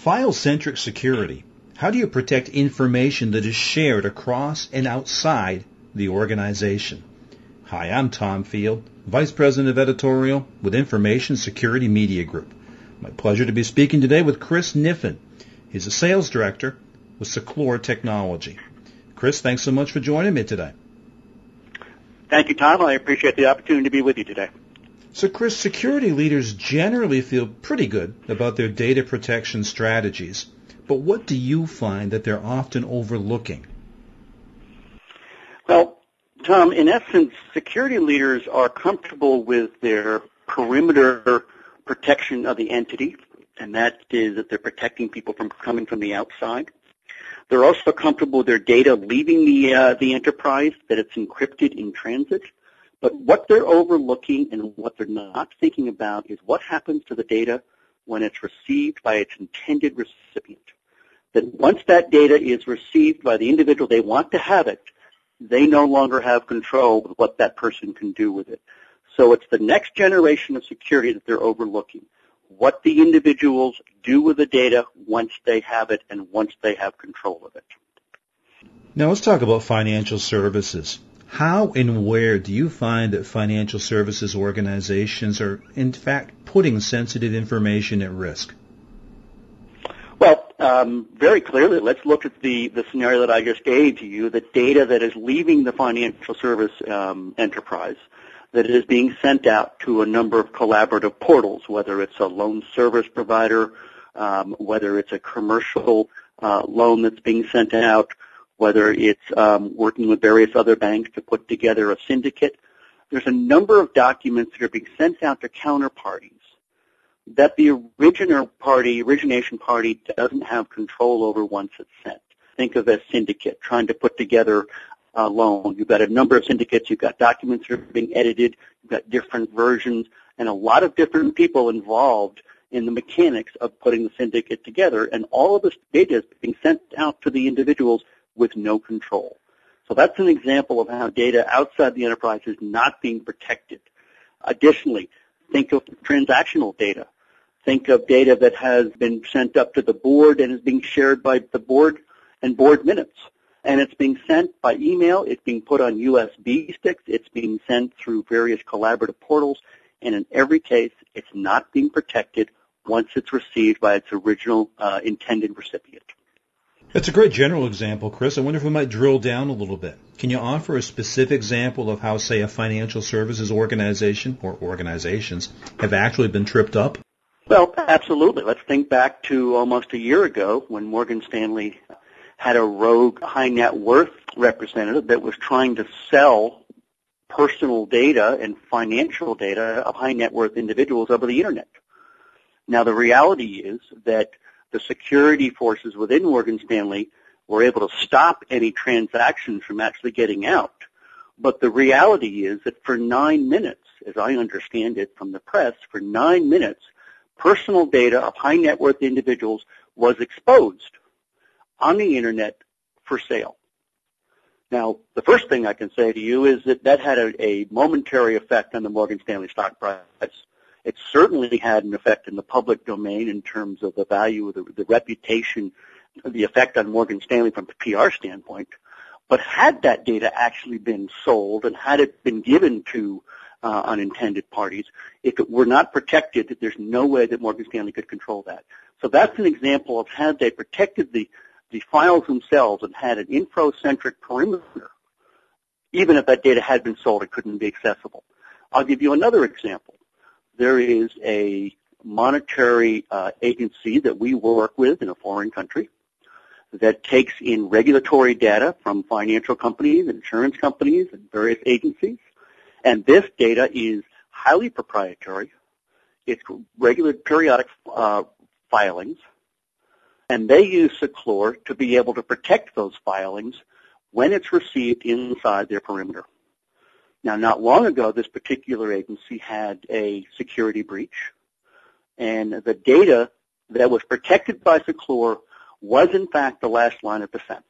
File-centric security. How do you protect information that is shared across and outside the organization? Hi, I'm Tom Field, Vice President of Editorial with Information Security Media Group. My pleasure to be speaking today with Chris Kniffen. He's a sales director with Seclore Technology. Chris, thanks so much for joining me today. Thank you, Tom. I appreciate the opportunity to be with you today. So, Chris, security leaders generally feel pretty good about their data protection strategies, but what do you find that they're often overlooking? Well, Tom, in essence, security leaders are comfortable with their perimeter protection of the entity, and that is that they're protecting people from coming from the outside. They're also comfortable with their data leaving the uh, the enterprise, that it's encrypted in transit. But what they're overlooking and what they're not thinking about is what happens to the data when it's received by its intended recipient. That once that data is received by the individual they want to have it, they no longer have control of what that person can do with it. So it's the next generation of security that they're overlooking. What the individuals do with the data once they have it and once they have control of it. Now let's talk about financial services. How and where do you find that financial services organizations are in fact putting sensitive information at risk? Well, um, very clearly, let's look at the, the scenario that I just gave to you, the data that is leaving the financial service um, enterprise that is being sent out to a number of collaborative portals, whether it's a loan service provider, um, whether it's a commercial uh, loan that's being sent out, whether it's um, working with various other banks to put together a syndicate. There's a number of documents that are being sent out to counterparties that the originator party, origination party doesn't have control over once it's sent. Think of a syndicate trying to put together a loan. You've got a number of syndicates, you've got documents that are being edited, you've got different versions, and a lot of different people involved in the mechanics of putting the syndicate together, and all of this data is being sent out to the individuals with no control. So that's an example of how data outside the enterprise is not being protected. Additionally, think of transactional data. Think of data that has been sent up to the board and is being shared by the board and board minutes. And it's being sent by email, it's being put on USB sticks, it's being sent through various collaborative portals, and in every case, it's not being protected once it's received by its original uh, intended recipient. That's a great general example, Chris. I wonder if we might drill down a little bit. Can you offer a specific example of how, say, a financial services organization or organizations have actually been tripped up? Well, absolutely. Let's think back to almost a year ago when Morgan Stanley had a rogue high net worth representative that was trying to sell personal data and financial data of high net worth individuals over the internet. Now the reality is that the security forces within Morgan Stanley were able to stop any transactions from actually getting out. But the reality is that for nine minutes, as I understand it from the press, for nine minutes, personal data of high net worth individuals was exposed on the internet for sale. Now, the first thing I can say to you is that that had a, a momentary effect on the Morgan Stanley stock price. It certainly had an effect in the public domain in terms of the value of the, the reputation, the effect on Morgan Stanley from the PR standpoint. But had that data actually been sold and had it been given to uh, unintended parties, if it were not protected, there's no way that Morgan Stanley could control that. So that's an example of had they protected the, the files themselves and had an info-centric perimeter, even if that data had been sold, it couldn't be accessible. I'll give you another example there is a monetary uh, agency that we work with in a foreign country that takes in regulatory data from financial companies, insurance companies, and various agencies. And this data is highly proprietary. It's regular periodic uh, filings. And they use Seclore to be able to protect those filings when it's received inside their perimeter. Now, not long ago, this particular agency had a security breach, and the data that was protected by Seclore was in fact the last line of defense.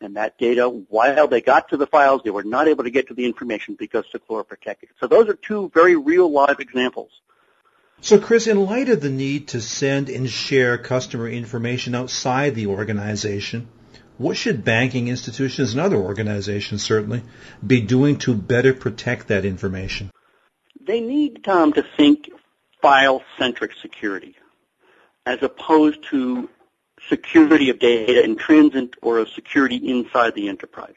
And that data, while they got to the files, they were not able to get to the information because Seclore protected it. So those are two very real live examples So Chris, in light of the need to send and share customer information outside the organization, what should banking institutions and other organizations certainly be doing to better protect that information? They need, Tom, to think file-centric security as opposed to security of data in transit or a security inside the enterprise.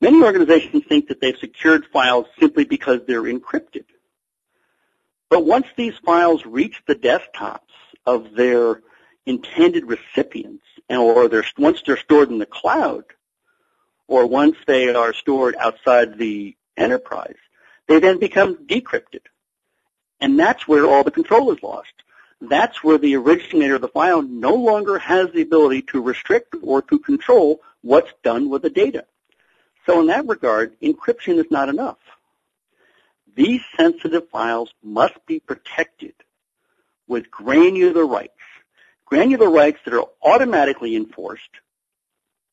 Many organizations think that they've secured files simply because they're encrypted. But once these files reach the desktops of their intended recipients, or they're, once they're stored in the cloud, or once they are stored outside the enterprise, they then become decrypted. And that's where all the control is lost. That's where the originator of the file no longer has the ability to restrict or to control what's done with the data. So in that regard, encryption is not enough. These sensitive files must be protected with granular rights. Granular rights that are automatically enforced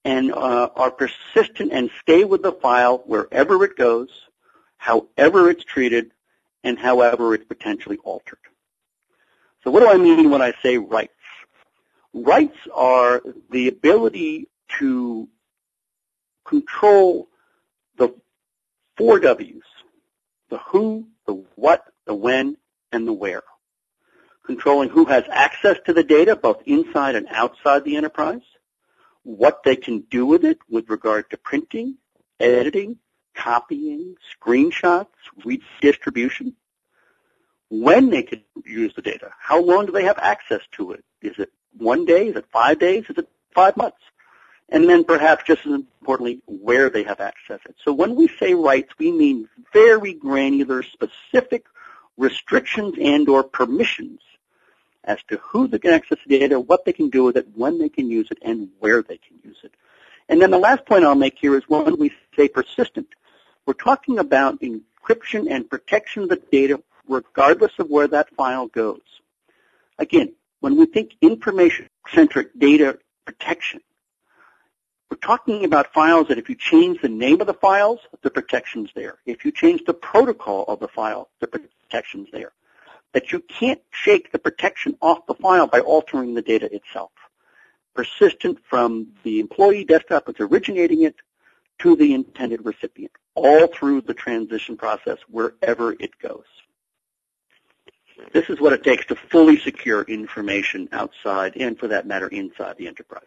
and uh, are persistent and stay with the file wherever it goes, however it's treated, and however it's potentially altered. So what do I mean when I say rights? Rights are the ability to control the four W's, the who, the what, the when, and the where. Controlling who has access to the data, both inside and outside the enterprise, what they can do with it with regard to printing, editing, copying, screenshots, redistribution, when they can use the data, how long do they have access to it? Is it one day? Is it five days? Is it five months? And then perhaps just as importantly, where they have access it. So when we say rights, we mean very granular, specific restrictions and or permissions as to who they can access the data, what they can do with it, when they can use it, and where they can use it. And then the last point I'll make here is when we say persistent, we're talking about encryption and protection of the data regardless of where that file goes. Again, when we think information-centric data protection, we're talking about files that if you change the name of the files, the protection's there. If you change the protocol of the file, the protection's there. That you can't shake the protection off the file by altering the data itself. Persistent from the employee desktop that's originating it to the intended recipient, all through the transition process wherever it goes. This is what it takes to fully secure information outside and, for that matter, inside the enterprise.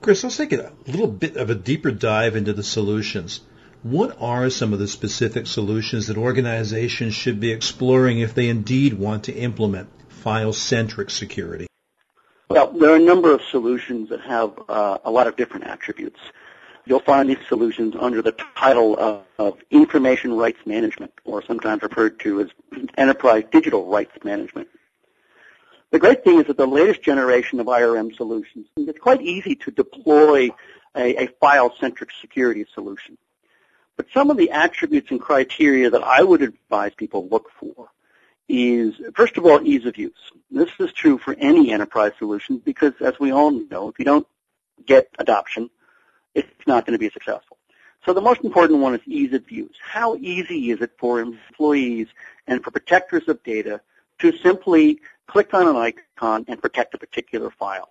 Chris, let's take a little bit of a deeper dive into the solutions. What are some of the specific solutions that organizations should be exploring if they indeed want to implement file-centric security? Well, there are a number of solutions that have uh, a lot of different attributes. You'll find these solutions under the title of, of, Information Rights Management, or sometimes referred to as Enterprise Digital Rights Management. The great thing is that the latest generation of IRM solutions, it's quite easy to deploy a, a file-centric security solution. But some of the attributes and criteria that I would advise people look for is, first of all, ease of use. This is true for any enterprise solution because, as we all know, if you don't get adoption, it's not going to be successful. So the most important one is ease of use. How easy is it for employees and for protectors of data to simply click on an icon and protect a particular file?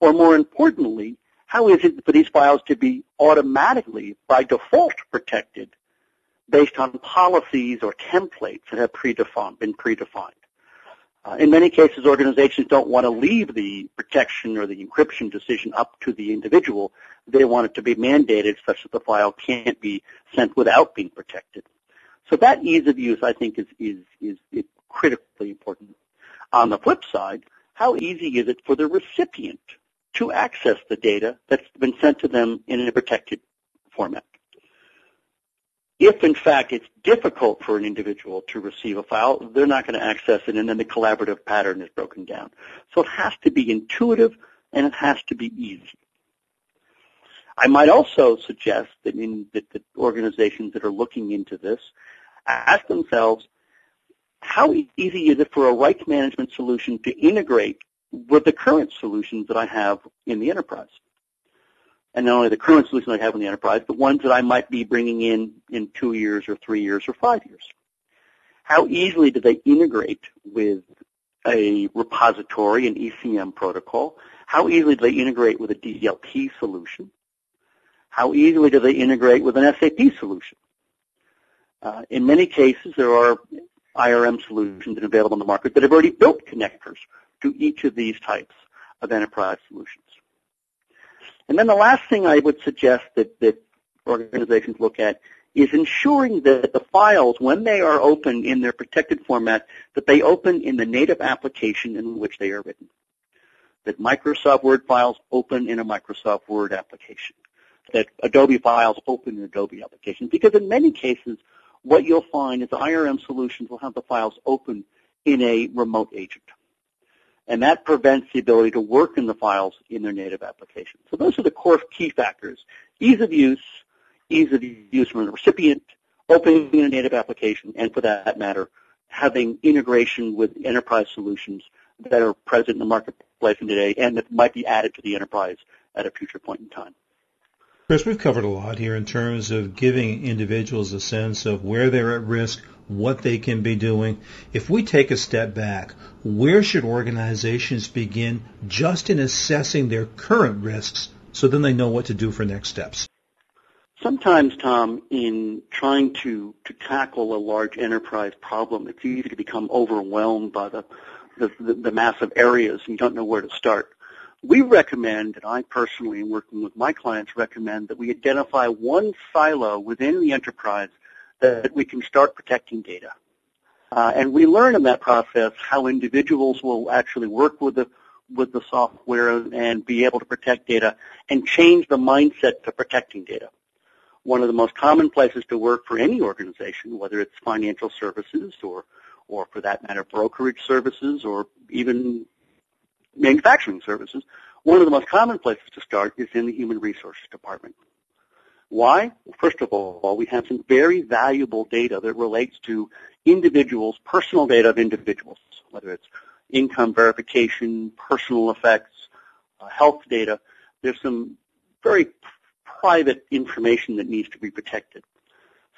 Or more importantly, how is it for these files to be automatically, by default, protected based on policies or templates that have predefined, been predefined? Uh, in many cases, organizations don't want to leave the protection or the encryption decision up to the individual. They want it to be mandated such that the file can't be sent without being protected. So that ease of use, I think, is, is, is, is critically important. On the flip side, how easy is it for the recipient to access the data that's been sent to them in a protected format? if in fact it's difficult for an individual to receive a file, they're not going to access it and then the collaborative pattern is broken down. So it has to be intuitive and it has to be easy. I might also suggest that in the organizations that are looking into this ask themselves, how easy is it for a rights management solution to integrate with the current solutions that I have in the enterprise? and not only the current solutions I have in the enterprise, but ones that I might be bringing in in two years or three years or five years. How easily do they integrate with a repository, an ECM protocol? How easily do they integrate with a DLT solution? How easily do they integrate with an SAP solution? Uh, in many cases, there are IRM solutions available in the market that have already built connectors to each of these types of enterprise solutions. And then the last thing I would suggest that, that organizations look at is ensuring that the files, when they are open in their protected format, that they open in the native application in which they are written. That Microsoft Word files open in a Microsoft Word application. That Adobe files open in Adobe applications. Because in many cases, what you'll find is IRM solutions will have the files open in a remote agent. And that prevents the ability to work in the files in their native application. So those are the core key factors. Ease of use, ease of use from the recipient, opening a native application, and for that matter, having integration with enterprise solutions that are present in the marketplace today and that might be added to the enterprise at a future point in time. Chris, we've covered a lot here in terms of giving individuals a sense of where they're at risk, what they can be doing. If we take a step back, where should organizations begin just in assessing their current risks so then they know what to do for next steps? Sometimes, Tom, in trying to, to tackle a large enterprise problem, it's easy to become overwhelmed by the, the, the, areas and you don't know where to start we recommend, and I personally, in working with my clients, recommend that we identify one silo within the enterprise that we can start protecting data. Uh, and we learn in that process how individuals will actually work with the with the software and be able to protect data and change the mindset to protecting data. One of the most common places to work for any organization, whether it's financial services or or for that matter brokerage services or even manufacturing services, one of the most common places to start is in the human resources department. Why? First of all, we have some very valuable data that relates to individuals, personal data of individuals, whether it's income verification, personal effects, uh, health data. There's some very private information that needs to be protected.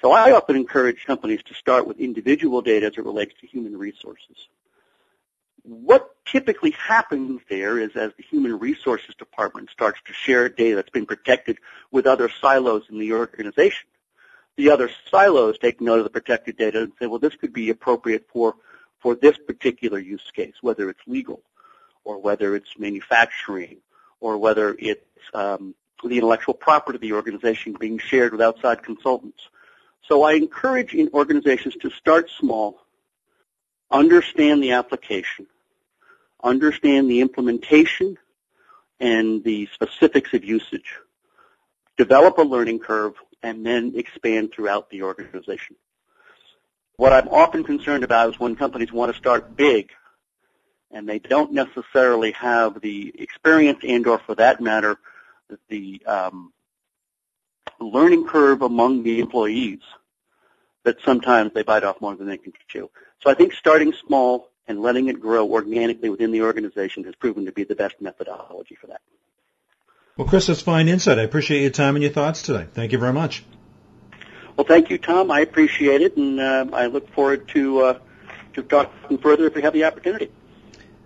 So I often encourage companies to start with individual data as it relates to human resources what typically happens there is as the human resources department starts to share data that's been protected with other silos in the organization, the other silos take note of the protected data and say, well, this could be appropriate for, for this particular use case, whether it's legal or whether it's manufacturing or whether it's um, the intellectual property of the organization being shared with outside consultants. So I encourage organizations to start small, understand the application, understand the implementation and the specifics of usage, develop a learning curve, and then expand throughout the organization. What I'm often concerned about is when companies want to start big and they don't necessarily have the experience and or for that matter the um, learning curve among the employees that sometimes they bite off more than they can chew. So I think starting small and letting it grow organically within the organization has proven to be the best methodology for that. Well, Chris, that's fine insight. I appreciate your time and your thoughts today. Thank you very much. Well, thank you, Tom. I appreciate it, and uh, I look forward to uh, to talking further if we have the opportunity.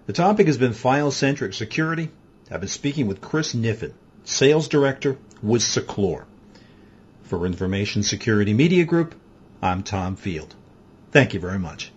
The topic has been file-centric security. I've been speaking with Chris Kniffen, Sales Director with Seclore. For Information Security Media Group, I'm Tom Field. Thank you very much.